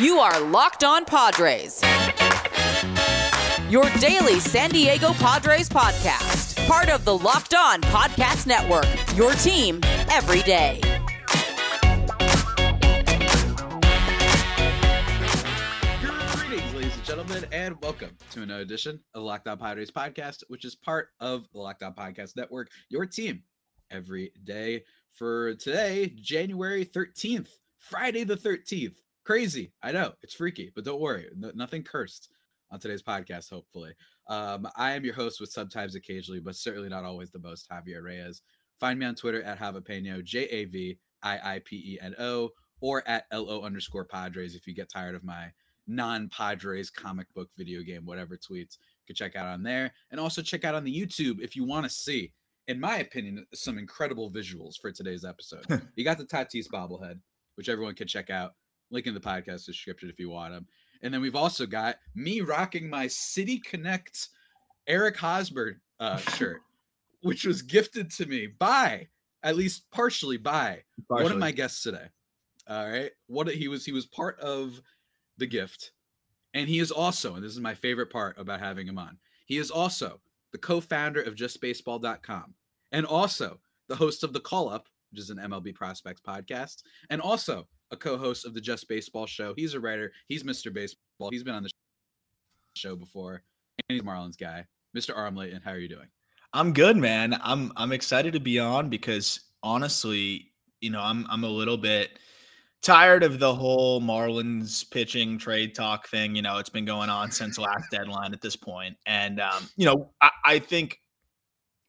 You are Locked On Padres. Your daily San Diego Padres podcast. Part of the Locked On Podcast Network. Your team every day. Greetings, ladies and gentlemen, and welcome to another edition of the Locked On Padres podcast, which is part of the Locked On Podcast Network, your team every day. For today, January 13th, Friday the 13th. Crazy. I know it's freaky, but don't worry. No, nothing cursed on today's podcast, hopefully. Um, I am your host with sometimes occasionally, but certainly not always the most, Javier Reyes. Find me on Twitter at Javapeno, J A V I I P E N O, or at LO underscore Padres if you get tired of my non Padres comic book video game, whatever tweets. You can check out on there. And also check out on the YouTube if you want to see, in my opinion, some incredible visuals for today's episode. you got the Tatis bobblehead, which everyone can check out. Link in the podcast description if you want them. And then we've also got me rocking my City Connect Eric Hosmer uh, shirt, which was gifted to me by, at least partially by, one of my guests today. All right. What he was, he was part of the gift. And he is also, and this is my favorite part about having him on, he is also the co founder of justbaseball.com and also the host of The Call Up, which is an MLB Prospects podcast, and also a co host of the Just Baseball show. He's a writer, he's Mr. Baseball. He's been on the show before, and he's a Marlins guy. Mr. Armley, and how are you doing? I'm good, man. I'm I'm excited to be on because honestly, you know, I'm I'm a little bit tired of the whole Marlins pitching trade talk thing. You know, it's been going on since last deadline at this point, and um, you know, I, I think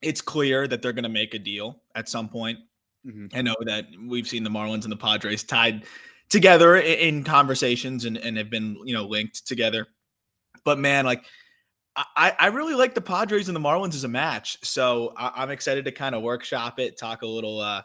it's clear that they're going to make a deal at some point. Mhm. I know that we've seen the Marlins and the Padres tied together i- in conversations and, and have been, you know, linked together. But man, like I, I really like the Padres and the Marlins as a match. So I, I'm excited to kind of workshop it, talk a little uh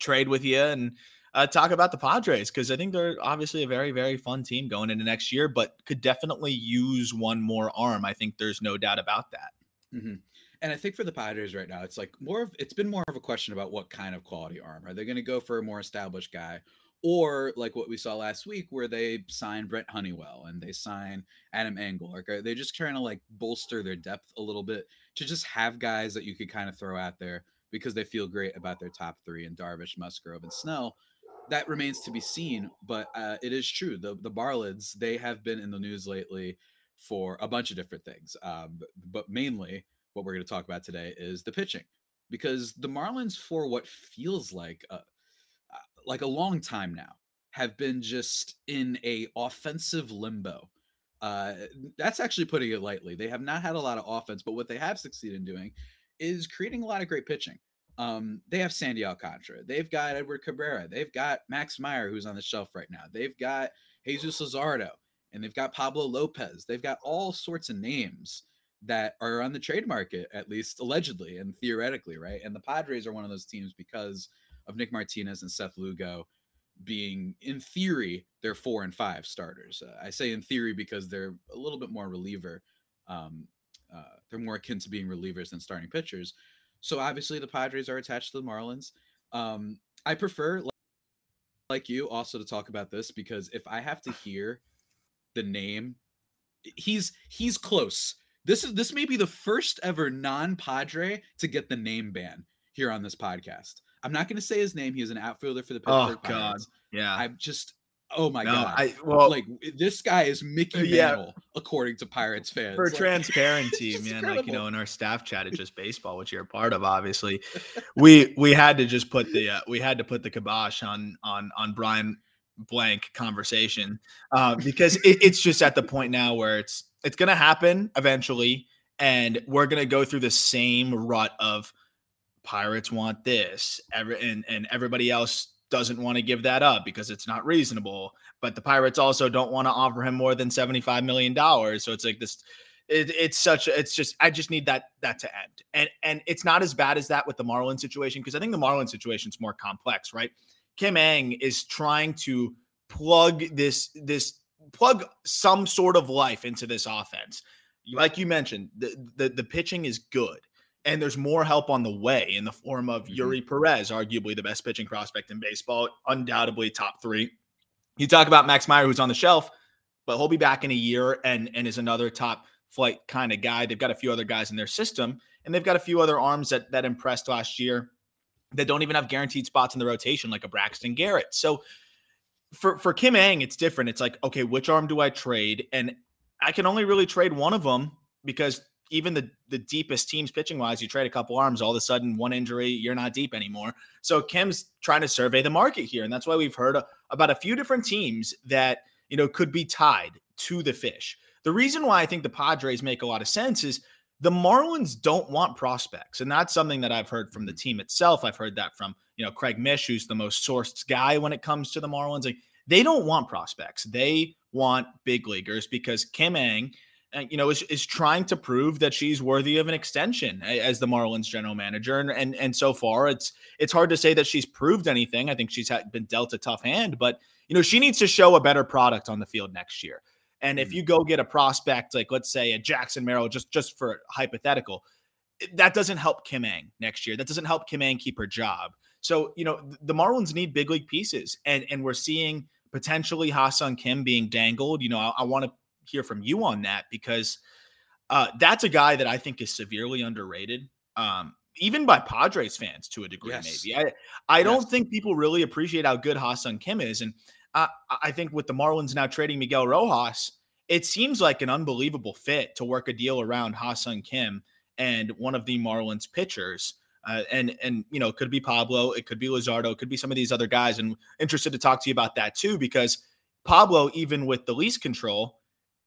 trade with you and uh, talk about the Padres because I think they're obviously a very, very fun team going into next year, but could definitely use one more arm. I think there's no doubt about that. Mhm. And I think for the Padres right now, it's like more of it's been more of a question about what kind of quality arm. Are they going to go for a more established guy? Or like what we saw last week where they sign Brent Honeywell and they sign Adam Engel. Like are they just trying to like bolster their depth a little bit to just have guys that you could kind of throw out there because they feel great about their top three and Darvish, Musgrove, and Snell. That remains to be seen, but uh, it is true. The the Marlins they have been in the news lately for a bunch of different things, um, but, but mainly what we're going to talk about today is the pitching because the Marlins for what feels like a, uh, like a long time now have been just in a offensive limbo. Uh, that's actually putting it lightly. They have not had a lot of offense, but what they have succeeded in doing is creating a lot of great pitching. Um, they have Sandy Alcantara. They've got Edward Cabrera. They've got Max Meyer, who's on the shelf right now. They've got Jesus Luzardo, and they've got Pablo Lopez. They've got all sorts of names that are on the trade market, at least allegedly and theoretically, right? And the Padres are one of those teams because of Nick Martinez and Seth Lugo being, in theory, they're four and five starters. Uh, I say in theory because they're a little bit more reliever. Um, uh, they're more akin to being relievers than starting pitchers. So obviously the Padres are attached to the Marlins. Um, I prefer, like, like you, also to talk about this because if I have to hear the name, he's he's close. This is this may be the first ever non-Padre to get the name ban here on this podcast. I'm not going to say his name. He is an outfielder for the Oh, Pittsburgh God. Pirates. Yeah. I'm just, oh my No, god, I well like this guy is Mickey Yeah. Mantle according to Pirates fans. for Like, transparency, man, like you know, in our staff chat at just baseball, which you're a part of, obviously, we we had to just put the uh, we had to put the kibosh on on on Brian blank conversation uh, because it, it's just at the point now where it's it's gonna happen eventually, and we're gonna go through the same rut of pirates want this, every, and and everybody else doesn't want to give that up because it's not reasonable. But the Pirates also don't want to offer him more than $75 million. So it's like this it, it's such a, it's just I just need that that to end. And and it's not as bad as that with the Marlin situation because I think the Marlin situation is more complex, right? Kim Ng is trying to plug this this plug some sort of life into this offense. Like you mentioned, the the, the pitching is good. And there's more help on the way in the form of Mhm. Eury Perez, arguably the best pitching prospect in baseball, undoubtedly top three You talk about Max Meyer, who's on the shelf, but he'll be back in a year and and is another top flight kind of guy. They've got a few other guys in their system, and they've got a few other arms that that impressed last year that don't even have guaranteed spots in the rotation, like a Braxton Garrett. So for for Kim Ng, it's different. It's like, okay, which arm do I trade? And I can only really trade one of them because even the the deepest teams pitching wise, you trade a couple arms, all of a sudden one injury, you're not deep anymore. So Kim's trying to survey the market here, and that's why we've heard about a few different teams that you know could be tied to the fish. The reason why I think the Padres make a lot of sense is the Marlins don't want prospects, and that's something that I've heard from the team itself. I've heard that from you know Craig Mish, who's the most sourced guy when it comes to the Marlins. Like they don't want prospects; they want big leaguers because Kim Ng uh, you know, is, is trying to prove that she's worthy of an extension as the Marlins general manager. And, and, and so far it's, it's hard to say that she's proved anything. I think she's had, been dealt a tough hand, but you know, she needs to show a better product on the field next year. And if mm. you go get a prospect, like let's say a Jackson Merrill, just, just for hypothetical, that doesn't help Kim Ng next year. That doesn't help Kim Ng keep her job. So, you know, the Marlins need big league pieces and, and we're seeing potentially Ha-Seong Kim being dangled. You know, I, I want to hear from you on that because uh, that's a guy that I think is severely underrated, um, even by Padres fans to a degree. Yes. Maybe I I yes. don't think people really appreciate how good Ha-Seong Kim is, and I, think with the Marlins now trading Miguel Rojas, it seems like an unbelievable fit to work a deal around Ha-Seong Kim and one of the Marlins pitchers. Uh, and and you know, it could be Pablo, it could be Luzardo, it could be some of these other guys. And interested to talk to you about that too, because Pablo, even with the least control,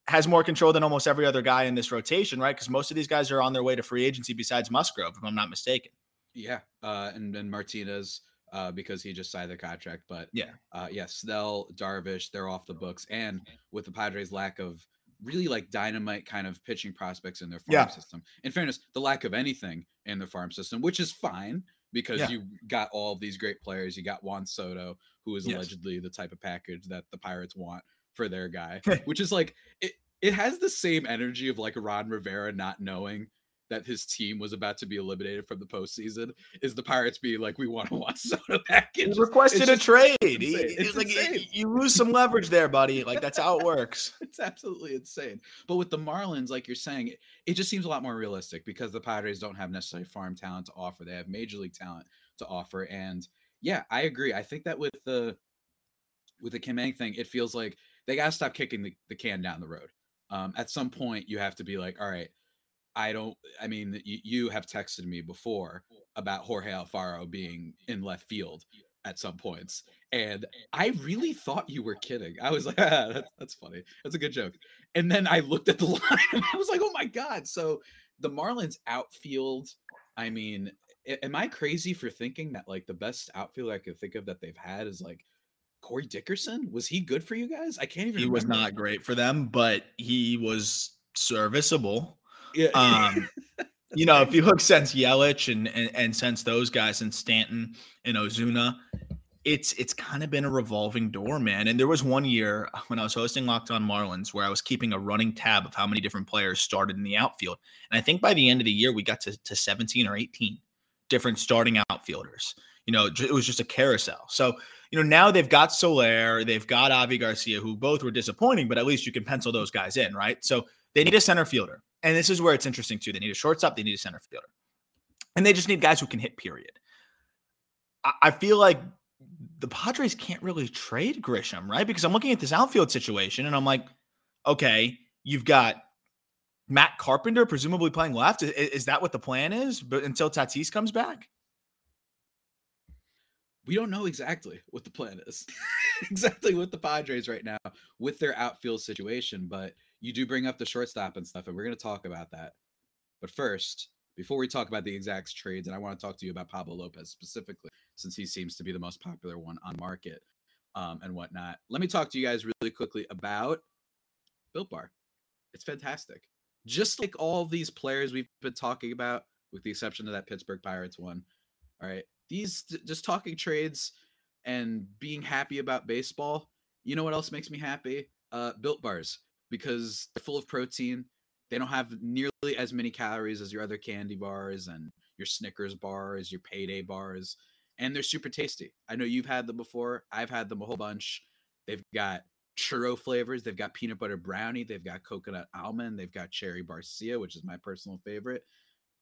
has more control than almost every other guy in this rotation, right? Because most of these guys are on their way to free agency besides Musgrove, if I'm not mistaken. Yeah. Uh, and Martinez, uh, because he just signed the contract. But yeah, uh, yeah, Snell, Darvish, they're off the books. And with the Padres' lack of really like dynamite kind of pitching prospects in their farm yeah. system, in fairness, the lack of anything in the farm system, which is fine because yeah. you got all of these great players. You got Juan Soto, who is yes. allegedly the type of package that the Pirates want for their guy, which is like it. It has the same energy of like Ron Rivera not knowing that his team was about to be eliminated from the postseason. Is the Pirates being like, we want to watch Soto back? He requested a trade. He, it's like you lose some leverage there, buddy. Like that's how it works. it's absolutely insane. But with the Marlins, like you're saying, it, it just seems a lot more realistic because the Padres don't have necessarily farm talent to offer. They have major league talent to offer, and yeah, I agree. I think that with the with the Kim Ng thing, it feels like they got to stop kicking the, the can down the road. Um, at some point, you have to be like, all right, I don't, I mean, you, you have texted me before about Jorge Alfaro being in left field at some points. And I really thought you were kidding. I was like, ah, that's, that's funny. That's a good joke. And then I looked at the line and I was like, oh my God. So the Marlins outfield, I mean, am I crazy for thinking that like the best outfield I could think of that they've had is like Corey Dickerson? Was he good for you guys? I can't even. He was not great for them, but he was serviceable. Yeah. Um, you know, if you look since Yelich and, and and since those guys and Stanton and Ozuna, it's it's kind of been a revolving door, man. And there was one year when I was hosting Locked On Marlins where I was keeping a running tab of how many different players started in the outfield. And I think by the end of the year we got to, to 17 or 18 different starting outfielders. You know, it was just a carousel. So you know, now they've got Soler, they've got Avi Garcia, who both were disappointing, but at least you can pencil those guys in, right? So they need a center fielder. And this is where it's interesting too. They need a shortstop, they need a center fielder. And they just need guys who can hit, period. I, I feel like the Padres can't really trade Grisham, right? Because I'm looking at this outfield situation and I'm like, okay, you've got Matt Carpenter presumably playing left. Is, is that what the plan is? But until Tatis comes back? we don't know exactly what the plan is, exactly what the Padres right now with their outfield situation. But you do bring up the shortstop and stuff, and we're going to talk about that. But first, before we talk about the exact trades, and I want to talk to you about Pablo Lopez specifically, since he seems to be the most popular one on market um, and whatnot. Let me talk to you guys really quickly about Built Bar. It's fantastic. Just like all these players we've been talking about, with the exception of that Pittsburgh Pirates one. All right these just talking trades and being happy about baseball. You know what else makes me happy? Uh, built bars because they're full of protein. They don't have nearly as many calories as your other candy bars and your Snickers bars, your payday bars, and they're super tasty. I know you've had them before. I've had them a whole bunch. They've got churro flavors. They've got peanut butter brownie. They've got coconut almond. They've got cherry barcia, which is my personal favorite.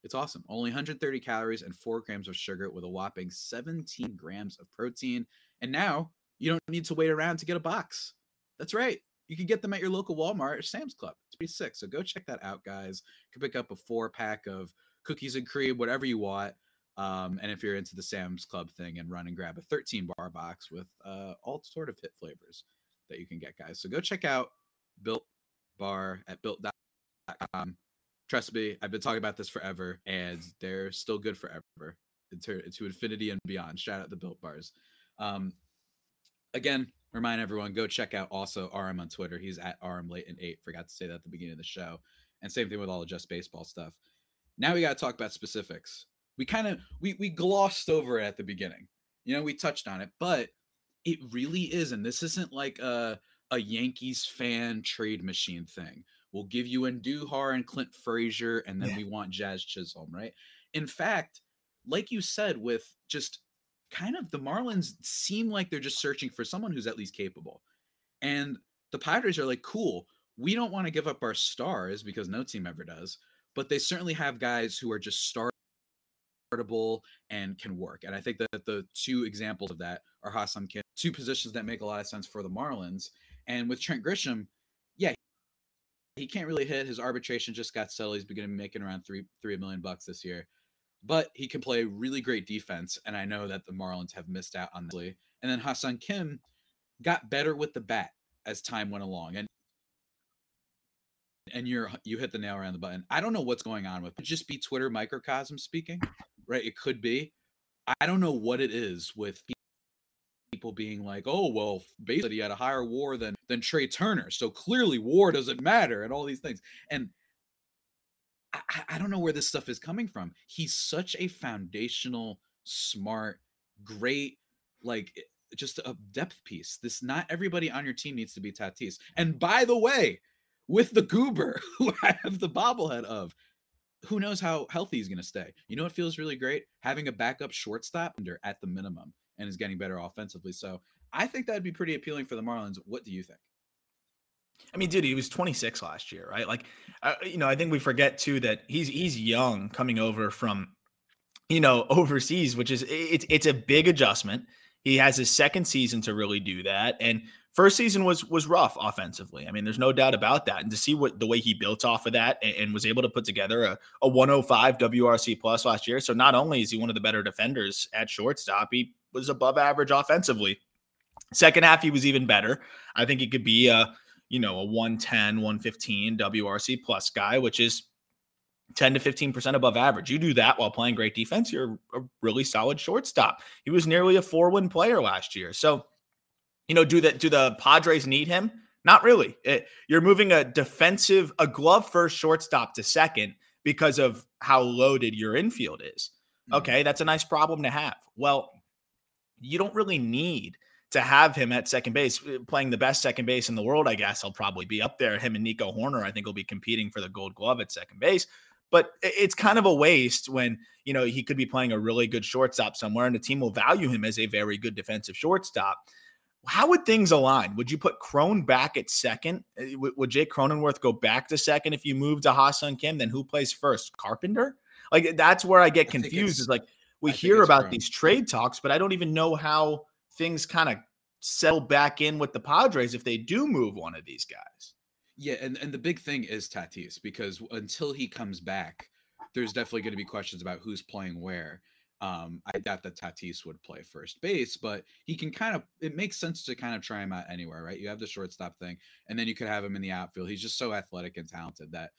It's awesome. Only 130 calories and four grams of sugar with a whopping 17 grams of protein. And now you don't need to wait around to get a box. That's right. You can get them at your local Walmart or Sam's Club. It's pretty sick. So go check that out, guys. You can pick up a four pack of cookies and cream, whatever you want. Um, and if you're into the Sam's Club thing, and run and grab a 13 bar box with uh, all sort of hit flavors that you can get, guys. So go check out Built Bar at built.com. Trust me, I've been talking about this forever, and they're still good forever to, to infinity and beyond. Shout out the Built Bars. Um, again, remind everyone go check out also Aram on Twitter. He's at Aram Leighton eight. Forgot to say that at the beginning of the show. And same thing with all the just baseball stuff. Now we got to talk about specifics. We kind of we we glossed over it at the beginning. You know, we touched on it, but it really is, and this isn't like a a Yankees fan trade machine thing. We'll give you Andujar and Clint Frazier, and then yeah. we want Jazz Chisholm, right? In fact, like you said, with just kind of the Marlins seem like they're just searching for someone who's at least capable. And the Padres are like, cool, we don't want to give up our stars because no team ever does, but they certainly have guys who are just startable and can work. And I think that the two examples of that are Ha-Seong Kim, two positions that make a lot of sense for the Marlins. And with Trent Grisham, yeah, he can't really hit. His arbitration just got settled. He's beginning making around three three million bucks this year but he can play really great defense. And I know that the Marlins have missed out on that. And then Ha-Seong Kim got better with the bat as time went along. And and you're you hit the nail around the button. I don't know what's going on with it. Just be Twitter microcosm speaking, right? It could be. I don't know what it is with people being like, "Oh, well, basically he had a higher WAR than than Trea Turner, so clearly WAR doesn't matter," and all these things. And I, I don't know where this stuff is coming from. He's such a foundational, smart, great, like eh, just a depth piece. This not everybody on your team needs to be Tatis. And by the way, with the goober who I have the bobblehead of, who knows how healthy he's going to stay. You know what feels really great? Having a backup shortstop under at the minimum and is getting better offensively. So I think that'd be pretty appealing for the Marlins. What do you think? I mean, dude, he was 26 last year, right? Like, uh, you know, I think we forget too that he's he's young, coming over from, you know, overseas, which is it's it's a big adjustment. He has his second season to really do that, and first season was was rough offensively. I mean, there's no doubt about that. And to see what the way he built off of that and, and was able to put together a, a 105 WRC plus last year. So not only is he one of the better defenders at shortstop, he was above average offensively. Second half, he was even better. I think he could be a you know, a 110, 115 WRC plus guy, which is 10 to 15% above average. You do that while playing great defense, you're a really solid shortstop. He was nearly a four win player last year. So, you know, do that do the Padres need him? Not really. It, eh, you're moving a defensive, a glove first shortstop to second because of how loaded your infield is. Mm-hmm. Okay, that's a nice problem to have. Well, you don't really need to have him at second base, uh, playing the best second base in the world, I guess he'll probably be up there. Him and Nico Hoerner, I think, will be competing for the gold glove at second base. But it's kind of a waste when, you know, he could be playing a really good shortstop somewhere and the team will value him as a very good defensive shortstop. How would things align? Would you put Crone back at second? Uh, would Jake Cronenworth go back to second if you move to Ha-Seong Kim? Then who plays first? Carpenter? Like that's where I get confused. Is like we I hear about Crone. these trade talks, but I don't even know how things kind of settle back in with the Padres if they do move one of these guys. Yeah, and, and the big thing is Tatis because until he comes back, there's definitely going to be questions about who's playing where. Um, I doubt that Tatis would play first base, but he can kind of. It makes sense to kind of try him out anywhere, right? You have the shortstop thing, and then you could have him in the outfield. He's just so athletic and talented that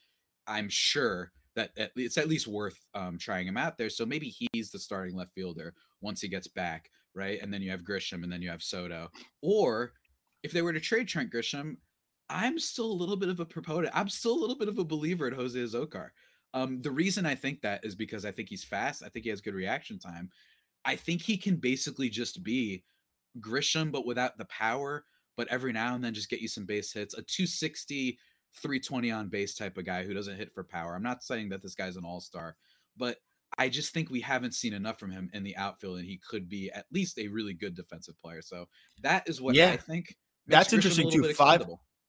I'm sure that it's at least worth um, trying him out there. So maybe he's the starting left fielder once he gets back right? And then you have Grisham, and then you have Soto. Or if they were to trade Trent Grisham, I'm still a little bit of a proponent. I'm still a little bit of a believer in Jose Azocar. Um, the reason I think that is because I think he's fast. I think he has good reaction time. I think he can basically just be Grisham, but without the power, but every now and then just get you some base hits. A 260, 320 on base type of guy who doesn't hit for power. I'm not saying that this guy's an all star, but I just think we haven't seen enough from him in the outfield, and he could be at least a really good defensive player. So that is what yeah. I think. that's interesting too. Five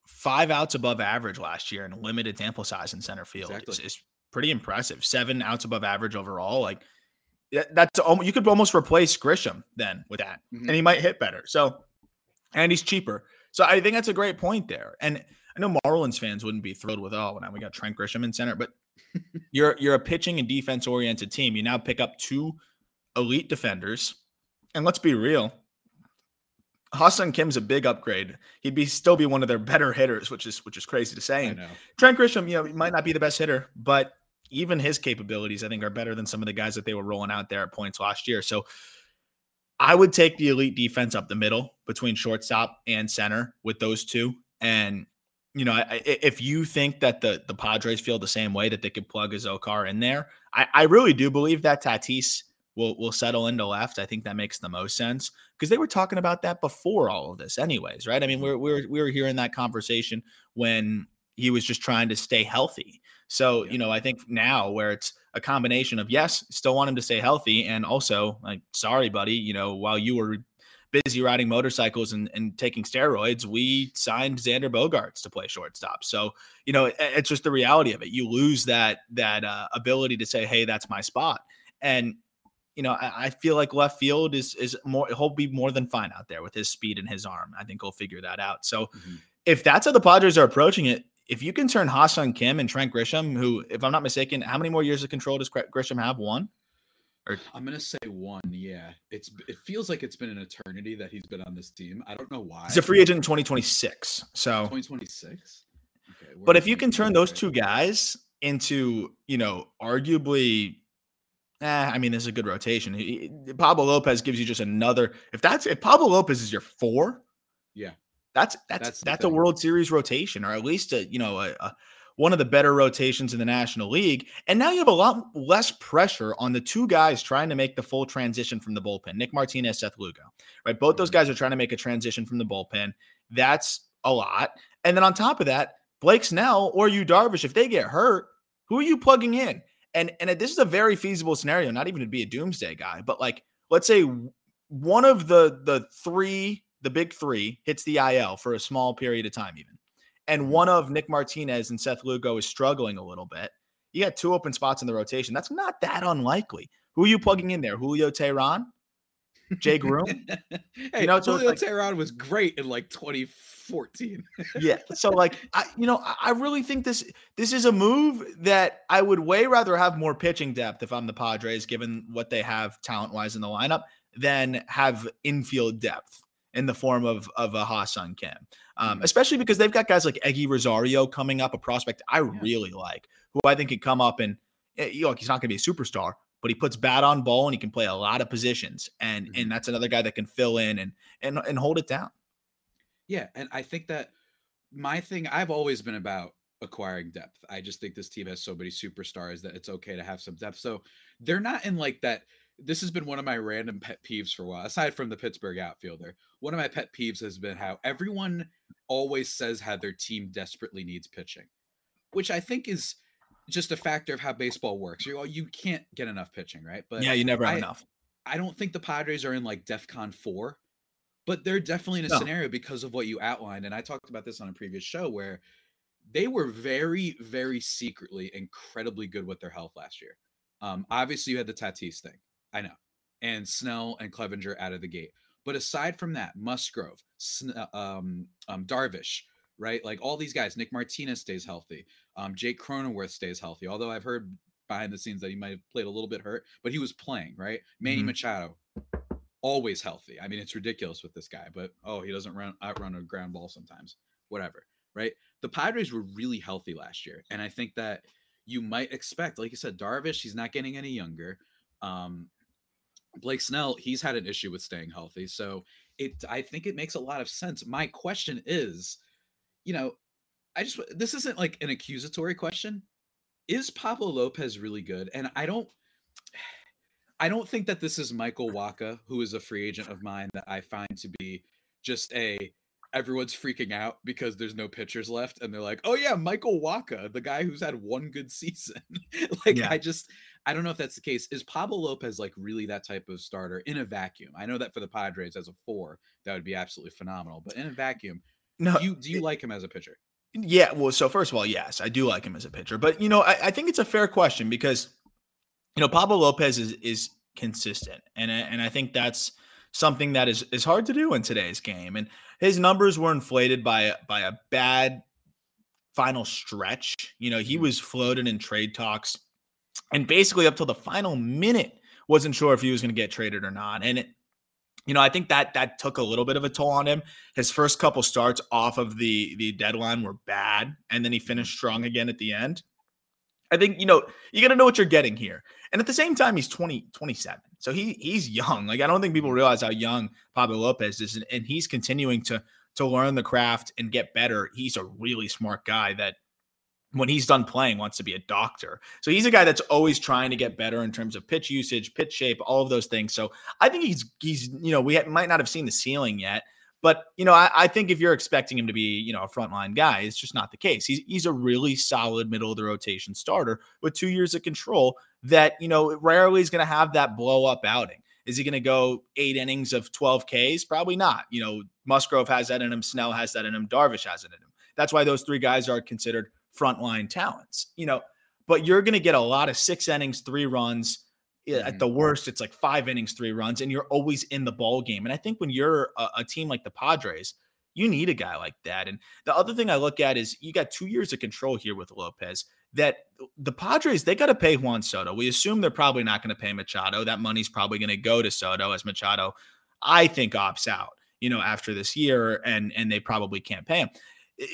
five outs above average last year and limited sample size in center field exactly. is, is, pretty impressive. Seven outs above average overall. Like that's almost you could almost replace Grisham then with that, mm-hmm. and he might hit better. So, and he's cheaper. So I think that's a great point there. And I know Marlins fans wouldn't be thrilled with oh now we got Trent Grisham in center, but you're you're a pitching and defense oriented team. You now pick up two elite defenders, and let's be real. Ha-Seong Kim's a big upgrade. He'd be still be one of their better hitters, which is which is crazy to say. And Trent Grisham, you know, he might not be the best hitter, but even his capabilities, I think, are better than some of the guys that they were rolling out there at points last year. So I would take the elite defense up the middle between shortstop and center with those two. And you know, I, if you think that the the Padres feel the same way that they could plug Azocar in there, I, I really do believe that Tatis will will settle into left. I think that makes the most sense because they were talking about that before all of this, anyways, right? I mean, mm-hmm. we're we're we were hearing that conversation when he was just trying to stay healthy. So, yeah. you know, I think now where it's a combination of yes, still want him to stay healthy, and also like, sorry, buddy, you know, while you were busy riding motorcycles and, and taking steroids, we signed Xander Bogaerts to play shortstop. So, you know, it, it's just the reality of it. You lose that that uh, ability to say, "Hey, that's my spot." And you know, I, I, feel like left field is is more. He'll be more than fine out there with his speed and his arm. I think he'll figure that out. So, mm-hmm. if that's how the Padres are approaching it, if you can turn Ha-Seong Kim and Trent Grisham, who, if I'm not mistaken, how many more years of control does Grisham have? One. Or I'm gonna say one. Yeah, it's it feels like it's been an eternity that he's been on this team. I don't know why. He's a free agent in 2026. So 2026. Okay. But if you can turn those two guys into, you know, arguably, eh, I mean, this is a good rotation. He, Pablo Lopez gives you just another. If that's if Pablo Lopez is your four, yeah, that's that's that's, that's a World Series rotation, or at least a you know a, a one of the better rotations in the National League. And now you have a lot less pressure on the two guys trying to make the full transition from the bullpen Nick Martinez, Seth Lugo, right? Both those mm-hmm. guys are trying to make a transition from the bullpen. That's a lot. And then on top of that, Blake Snell or Yu Darvish, if they get hurt, who are you plugging in? And and this is a very feasible scenario, not even to be a doomsday guy, but like let's say one of the the three, the big three, hits the IL for a small period of time, even and one of Nick Martinez and Seth Lugo is struggling a little bit, you got two open spots in the rotation. That's not that unlikely. Who are you plugging in there? Julio Teheran? Jay Groome? hey, you know, Julio like, Teheran was great in like 2014. yeah. So like I you know, I really think this this is a move that I would way rather have more pitching depth if I'm the Padres, given what they have talent-wise in the lineup, than have infield depth in the form of of a Ha-Seong Kim. Um, mm-hmm. especially because they've got guys like Eguy Rosario coming up, a prospect I really like, who I think could come up and eh, you know, he's not going to be a superstar, but he puts bat on ball and he can play a lot of positions, and mm-hmm. and that's another guy that can fill in and and and hold it down. Yeah, and I think that my thing I've always been about acquiring depth. I just think this team has so many superstars that it's okay to have some depth. So they're not in like that this has been one of my random pet peeves for a while, aside from the Pittsburgh outfielder. One of my pet peeves has been how everyone always says how their team desperately needs pitching, which I think is just a factor of how baseball works. You you can't get enough pitching, right? But yeah, you never have I, enough. I don't think the Padres are in like DEFCON four, but they're definitely in a no. scenario because of what you outlined. And I talked about this on a previous show where they were very, very secretly incredibly good with their health last year. Um, obviously, you had the Tatis thing. I know. And Snell and Clevinger out of the gate. But aside from that, Musgrove, uh, um, um, Darvish, right? Like all these guys, Nick Martinez stays healthy. Um, Jake Cronenworth stays healthy. Although I've heard behind the scenes that he might have played a little bit hurt, but he was playing, right? Manny mm-hmm. Machado, always healthy. I mean, it's ridiculous with this guy, but oh, he doesn't run outrun a ground ball sometimes. Whatever, right? The Padres were really healthy last year, and I think that you might expect, like you said, Darvish, he's not getting any younger. Um, Blake Snell, he's had an issue with staying healthy. So it I think it makes a lot of sense. My question is, you know, I just this isn't like an accusatory question. Is Pablo Lopez really good? And I don't I don't think that this is Michael Wacha, who is a free agent of mine that I find to be just a everyone's freaking out because there's no pitchers left and they're like oh yeah michael wacha the guy who's had one good season like yeah. i just i don't know if that's the case is pablo lopez like really that type of starter in a vacuum i know that for the padres as a four that would be absolutely phenomenal but in a vacuum No, do you do you like him as a pitcher? Yeah, well, so first of all, yes, I do like him as a pitcher, but you know, I, I think it's a fair question because you know Pablo Lopez is is consistent, and and I think that's something that is is hard to do in today's game. And his numbers were inflated by by a bad final stretch. You know, he mm-hmm. was floated in trade talks, and basically up till the final minute wasn't sure if he was going to get traded or not. And it, you know, I think that that took a little bit of a toll on him. His first couple starts off of the the deadline were bad, and then he finished strong again at the end. I think, you know, you got to know what you're getting here. And at the same time, he's 20, 27. So he he's young. Like I don't think people realize how young Pablo Lopez is. And, and he's continuing to to learn the craft and get better. He's a really smart guy that when he's done playing wants to be a doctor. So he's a guy that's always trying to get better in terms of pitch usage, pitch shape, all of those things. So I think he's he's you know we might not have seen the ceiling yet, but you know I, I, think if you're expecting him to be you know a frontline guy, it's just not the case. He's he's a really solid middle of the rotation starter with two years of control. That you know rarely is going to have that blow up outing. Is he going to go eight innings of 12 Ks? Probably not. You know, Musgrove has that in him. Snell has that in him. Darvish has it in him. That's why those three guys are considered frontline talents, you know, but you're going to get a lot of six innings, three runs. Mm-hmm. At the worst, it's like five innings, three runs, and you're always in the ball game. And I think when you're a, a team like the Padres, you need a guy like that. And the other thing I look at is you got two years of control here with Lopez. That the Padres, they got to pay Juan Soto. We assume they're probably not going to pay Machado. That money's probably going to go to Soto as Machado, I think, opts out, you know, after this year, and and they probably can't pay him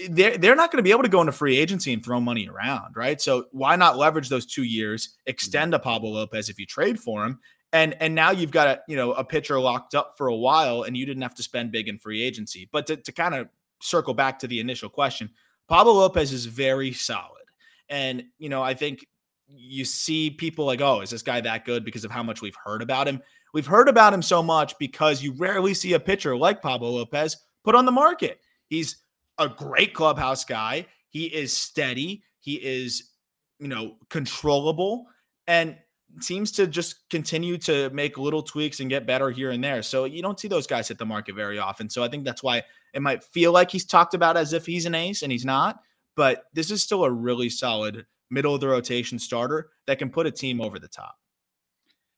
they're they're not going to be able to go into free agency and throw money around, right? So why not leverage those two years, mm-hmm. extend a Pablo Lopez if you trade for him, and and now you've got a you know a pitcher locked up for a while, and you didn't have to spend big in free agency. But to, to kind of circle back to the initial question, Pablo Lopez is very solid, and you know I think you see people like, oh, is this guy that good because of how much we've heard about him? We've heard about him so much because you rarely see a pitcher like Pablo Lopez put on the market. He's a great clubhouse guy. He is steady. He is, you know, controllable and seems to just continue to make little tweaks and get better here and there. So you don't see those guys hit the market very often. So I think that's why it might feel like he's talked about as if he's an ace and he's not. But this is still a really solid middle of the rotation starter that can put a team over the top.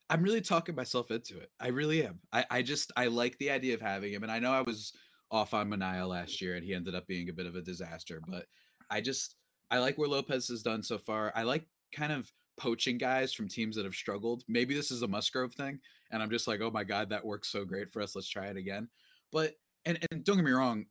I'm really talking myself into it. I really am. I, I just I like the idea of having him. And I know I was off on Manaea last year, and he ended up being a bit of a disaster. But I just I like where Lopez has done so far. I like kind of poaching guys from teams that have struggled. Maybe this is a Musgrove thing, and I'm just like, oh my god, that works so great for us. Let's try it again. But and and don't get me wrong,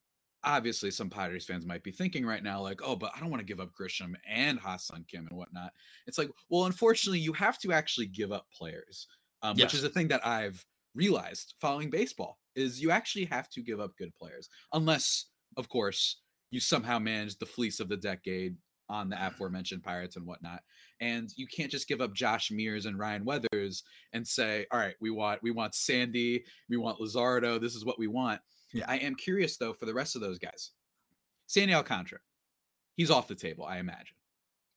obviously some Padres fans might be thinking right now, like, oh, but I don't want to give up Grisham and Ha-Seong Kim and whatnot. It's like, well, unfortunately, you have to actually give up players, um, yes. which is a thing that I've realized following baseball is you actually have to give up good players unless of course you somehow manage the fleece of the decade on the aforementioned pirates and whatnot and you can't just give up josh mears and ryan weathers and say all right we want we want sandy we want luzardo this is what we want. Yeah. i am curious though for the rest of those guys. Sandy alcantara he's off the table i imagine.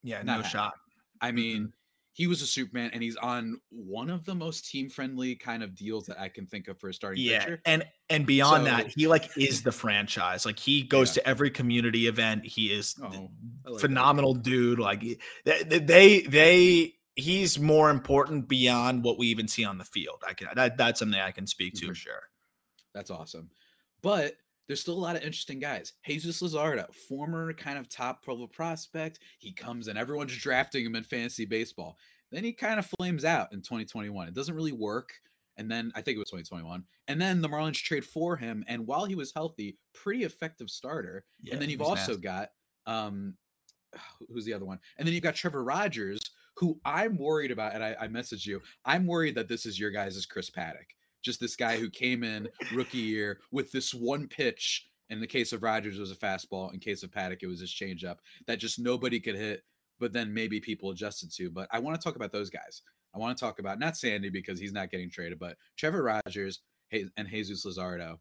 Yeah Not no shot. I mean mm-hmm he was a Superman, and he's on one of the most team friendly kind of deals that I can think of for a starting yeah, pitcher. and and beyond so, that, he like is the franchise. Like he goes yeah. to every community event. He is oh, like phenomenal that. dude. Like they, they they he's more important beyond what we even see on the field. I can that that's something I can speak to mm-hmm. for sure. That's awesome, but there's still a lot of interesting guys. Jesus Luzardo, former kind of top pro prospect. He comes in, everyone's drafting him in fantasy baseball. Then he kind of flames out in 2021. It doesn't really work. And then I think it was 2021. And then the Marlins trade for him. And while he was healthy, pretty effective starter. Yeah, and then you've also nasty. got um who's the other one? And then you've got Trevor Rogers, who I'm worried about. And I, I messaged you. I'm worried that this is your guys' Chris Paddack just this guy who came in rookie year with this one pitch. In the case of Rogers, it was a fastball. In case of Paddack, it was his changeup that just nobody could hit. But then maybe people adjusted to. But I want to talk about those guys. I want to talk about not Sandy because he's not getting traded, but Trevor Rogers and Jesus Luzardo.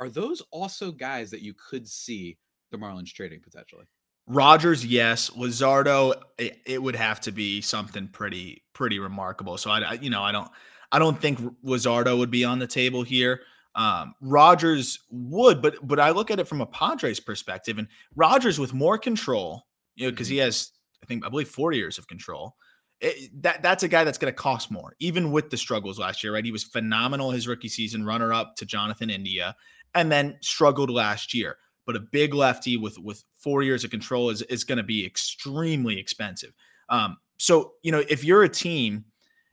Are those also guys that you could see the Marlins trading potentially? Rogers, yes. Luzardo, it, it, would have to be something pretty, pretty remarkable. So I, I, you know, I don't, I don't think Luzardo would be on the table here. Um, Rogers would, but but I look at it from a Padres perspective, and Rogers with more control, you know, because he has, I think, I believe, four years of control. It, that that's a guy that's going to cost more, even with the struggles last year. Right, he was phenomenal his rookie season, runner up to Jonathan India, and then struggled last year. But a big lefty with with four years of control is is going to be extremely expensive. Um, so you know, if you're a team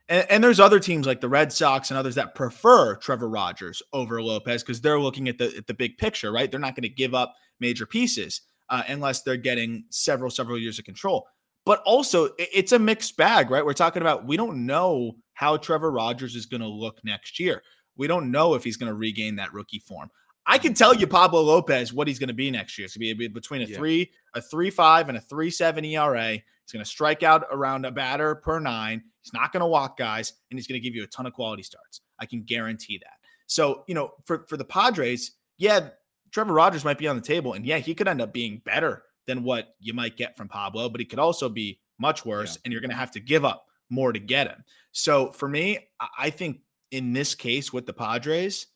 and, and, there's other teams like the Red Sox and others that prefer Trevor Rogers over Lopez because they're looking at the at the big picture, right? They're not going to give up major pieces uh, unless they're getting several several years of control. But also, it's a mixed bag, right? We're talking about we don't know how Trevor Rogers is going to look next year. We don't know if he's going to regain that rookie form. I can tell you Pablo Lopez what he's going to be next year. It's going to be between a yeah. three, a three five, and a three seven ERA. He's going to strike out around a batter per nine. He's not going to walk guys, and he's going to give you a ton of quality starts. I can guarantee that. So you know, for for the Padres, yeah, Trevor Rogers might be on the table, and yeah, he could end up being better than what you might get from Pablo, but he could also be much worse, yeah. and you're going to have to give up more to get him. So for me, I think in this case with the Padres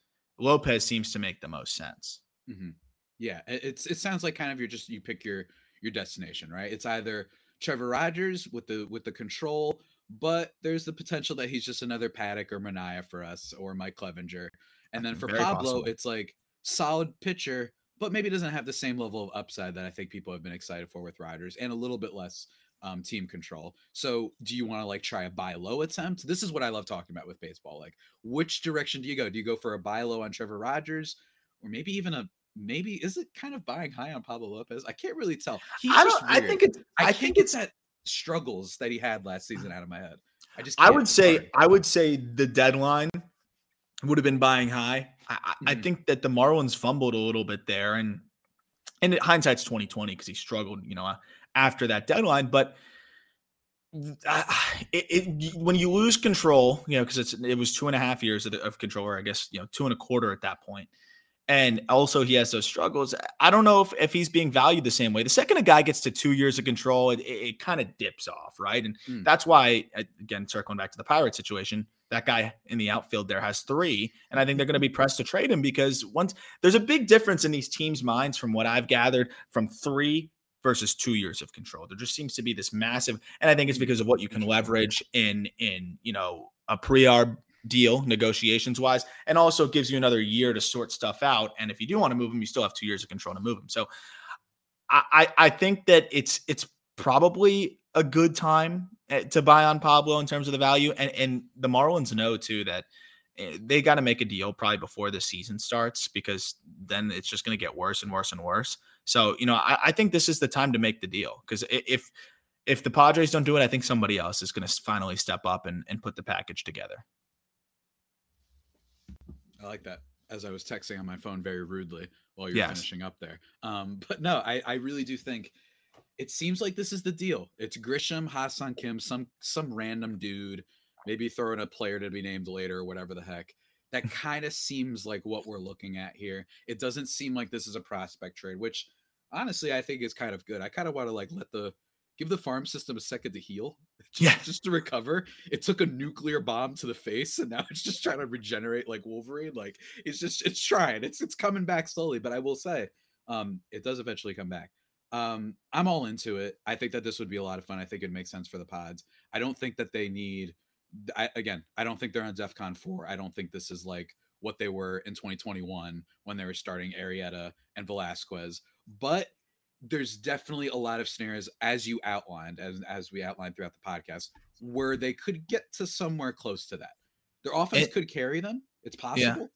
Lopez seems to make the most sense. Mm-hmm. Yeah, it's it sounds like kind of you're just you pick your your destination, right? It's either Trevor Rogers with the with the control, but there's the potential that he's just another Paddack or Manaea for us or Mike Clevinger. And then for Very Pablo, possible. it's like solid pitcher, but maybe doesn't have the same level of upside that I think people have been excited for with Riders and a little bit less um, team control. So, do you want to like try a buy low attempt? This is what I love talking about with baseball. Like, which direction do you go? Do you go for a buy low on Trevor Rogers, or maybe even a maybe is it kind of buying high on Pablo Lopez? I can't really tell. He's I don't. I think it's. I, I think it's that struggles that he had last season out of my head. I just. I would say. I would say the deadline would have been buying high. I, mm-hmm. I think that the Marlins fumbled a little bit there, and and hindsight's twenty twenty because he struggled. You know, after that deadline. But uh, it, it, when you lose control, you know, because it's it was two and a half years of, of control, or I guess you know two and a quarter at that point, and also he has those struggles. I don't know if, if he's being valued the same way. The second a guy gets to two years of control, it, it kind of dips off, right? And mm. that's why, again, circling back to the pirate situation, that guy in the outfield there has three, and I think they're going to be pressed to trade him because once there's a big difference in these teams' minds from what I've gathered from three versus two years of control. There just seems to be this massive, and I think it's because of what you can leverage in in you know a pre-arb deal negotiations wise, and also gives you another year to sort stuff out. And if you do want to move them, you still have two years of control to move them. So I I think that it's it's probably a good time eh, to buy on Pablo in terms of the value, and and the Marlins know too that they got to make a deal probably before the season starts because then it's just going to get worse and worse and worse. So, you know, I, I think this is the time to make the deal because if if the Padres don't do it, I think somebody else is going to finally step up and, and put the package together. I like that. As I was texting on my phone very rudely while you're yes. finishing up there. Um, but no, I, I really do think it seems like this is the deal. It's Grisham, Ha-Seong Kim, some some random dude, maybe throw in a player to be named later or whatever the heck that kind of seems like what we're looking at here. It doesn't seem like this is a prospect trade, which honestly I think is kind of good. I kind of want to like let the give the farm system a second to heal, just, yeah, just to recover. It took a nuclear bomb to the face, and now it's just trying to regenerate like Wolverine. Like it's just it's trying. It's it's coming back slowly, but I will say, um, it does eventually come back. Um, I'm all into it. I think that this would be a lot of fun. I think it makes sense for the pods. I don't think that they need I, again, I don't think they're on DEFCON 4. I don't think this is like what they were in 2021 when they were starting Arrieta and Velasquez. But there's definitely a lot of scenarios, as you outlined, as, as we outlined throughout the podcast, where they could get to somewhere close to that. Their offense it, could carry them. It's possible. Yeah.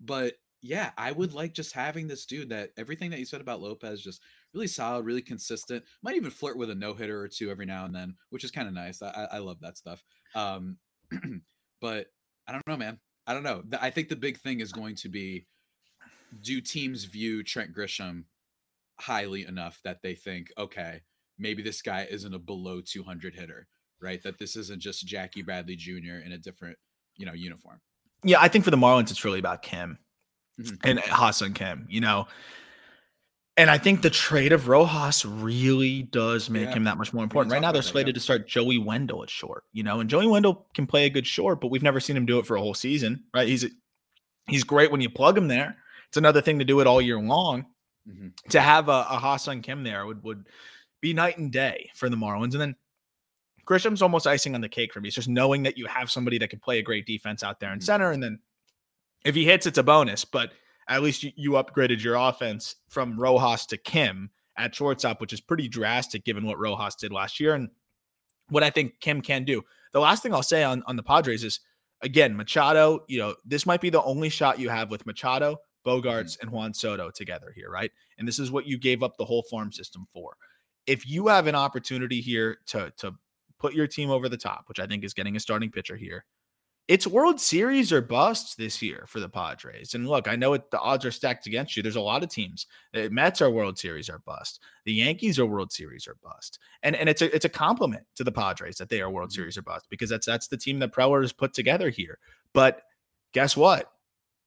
But yeah, I would like just having this dude that everything that you said about Lopez, just really solid, really consistent. Might even flirt with a no hitter or two every now and then, which is kind of nice. I, I love that stuff. Um, but I don't know, man. I don't know. I think the big thing is going to be do teams view Trent Grisham highly enough that they think, okay, maybe this guy isn't a below 200 hitter, right? That this isn't just Jackie Bradley Jr. in a different, you know, uniform. Yeah, I think for the Marlins, it's really about Kim mm-hmm. and Ha-Seong Kim. You know, and I think the trade of Rojas really does make yeah. him that much more important. Right now, they're slated to start Joey Wendle at short, you know, and Joey Wendle can play a good short, but we've never seen him do it for a whole season, right? He's a, He's great when you plug him there. It's another thing to do it all year long. Mm-hmm. To have a, a Ha-Seong Kim there would would be night and day for the Marlins. And then Grisham's almost icing on the cake for me. It's just knowing that you have somebody that can play a great defense out there in mm-hmm. center. And then if he hits, it's a bonus. But at least you, you upgraded your offense from Rojas to Kim at shortstop, which is pretty drastic given what Rojas did last year and what I think Kim can do. The last thing I'll say on, on the Padres is again, Machado, you know, this might be the only shot you have with Machado, Bogaerts, mm-hmm. and Juan Soto together here, right? And this is what you gave up the whole farm system for. If you have an opportunity here to to put your team over the top, which I think is getting a starting pitcher here. It's World Series or bust this year for the Padres. And look, I know it, the odds are stacked against you. There's a lot of teams. The Mets are World Series or bust. The Yankees are World Series or bust. And and it's a it's a compliment to the Padres that they are World mm-hmm. Series or bust because that's that's the team that Preller has put together here. But guess what?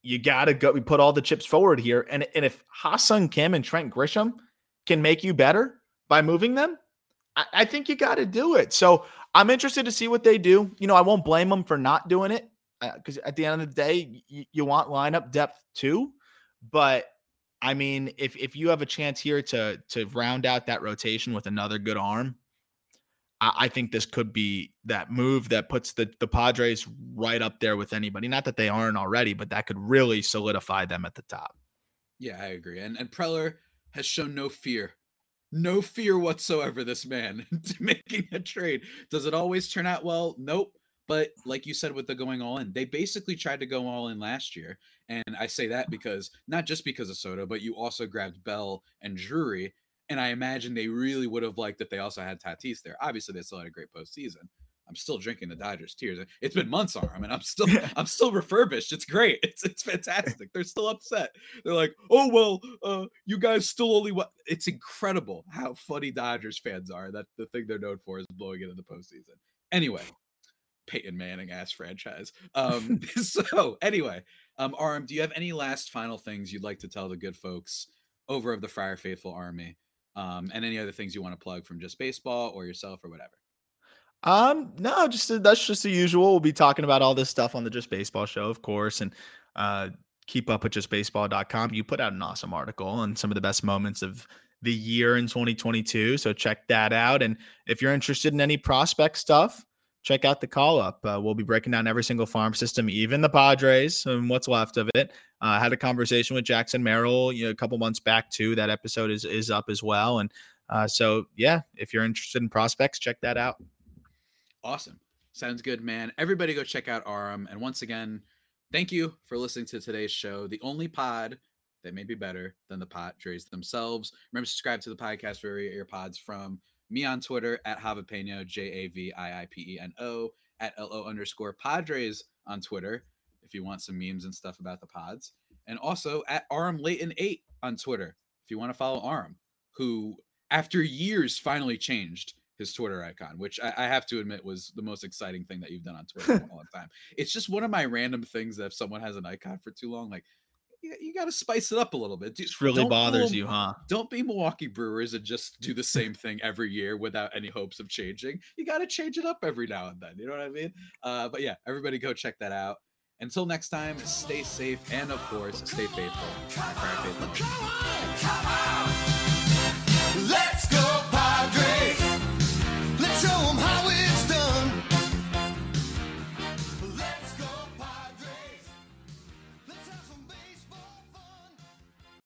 You gotta go. We put all the chips forward here. And and if Ha-Seong Kim and Trent Grisham can make you better by moving them, I, think you got to do it. So I'm interested to see what they do. You know, I won't blame them for not doing it because uh, at the end of the day, you, you want lineup depth too. But I mean, if if you have a chance here to to round out that rotation with another good arm, I, I, think this could be that move that puts the the Padres right up there with anybody. Not that they aren't already, but that could really solidify them at the top. Yeah, I agree. And and Preller has shown no fear no fear whatsoever this man to making a trade. Does it always turn out well? Nope. But like you said with the going all in they basically tried to go all in last year. And i say that because not just because of soto but you also grabbed bell and drury. And i imagine they really would have liked that they also had tatis there. Obviously they still had a great postseason I'm still drinking the Dodgers tears. It's been months on them, and I'm still I'm still refurbished. It's great. It's it's fantastic. They're still upset. They're like, oh well, uh, you guys still only what? It's incredible how funny Dodgers fans are. That the thing they're known for is blowing it in the postseason. Anyway, Peyton Manning ass franchise. Um, so anyway, um, Aram, do you have any last final things you'd like to tell the good folks over of the Friar Faithful Army? Um, and any other things you want to plug from just baseball or yourself or whatever? Um, no, just that's just the usual. We'll be talking about all this stuff on the Just Baseball show, of course, and uh, keep up with justbaseball.com. You put out an awesome article on some of the best moments of the year in 2022. So check that out. And if you're interested in any prospect stuff, check out the call up. Uh, we'll be breaking down every single farm system, even the Padres and what's left of it. Uh, I had a conversation with Jackson Merrill you know, a couple months back too. That episode is is up as well. And uh, so yeah, if you're interested in prospects, check that out. Awesome. Sounds good, man. Everybody go check out Aram. And once again, thank you for listening to today's show. The only pod that may be better than the Padres themselves. Remember, subscribe to the podcast get your pods from. Me on Twitter at Javipeno, J A V I I P E N O, at L O underscore Padres on Twitter if you want some memes and stuff about the pods. And also at Aram Leighton 8 on Twitter if you want to follow Aram, who after years finally changed his Twitter icon, which I, I, have to admit was the most exciting thing that you've done on Twitter in a long time. It's just one of my random things that if someone has an icon for too long, like you, you got to spice it up a little bit. It really bothers you, huh? Don't be Milwaukee Brewers and just do the same thing every year without any hopes of changing. You got to change it up every now and then. You know what I mean? Uh, but yeah, everybody go check that out. Until next time, stay safe and of course, stay faithful. faithful.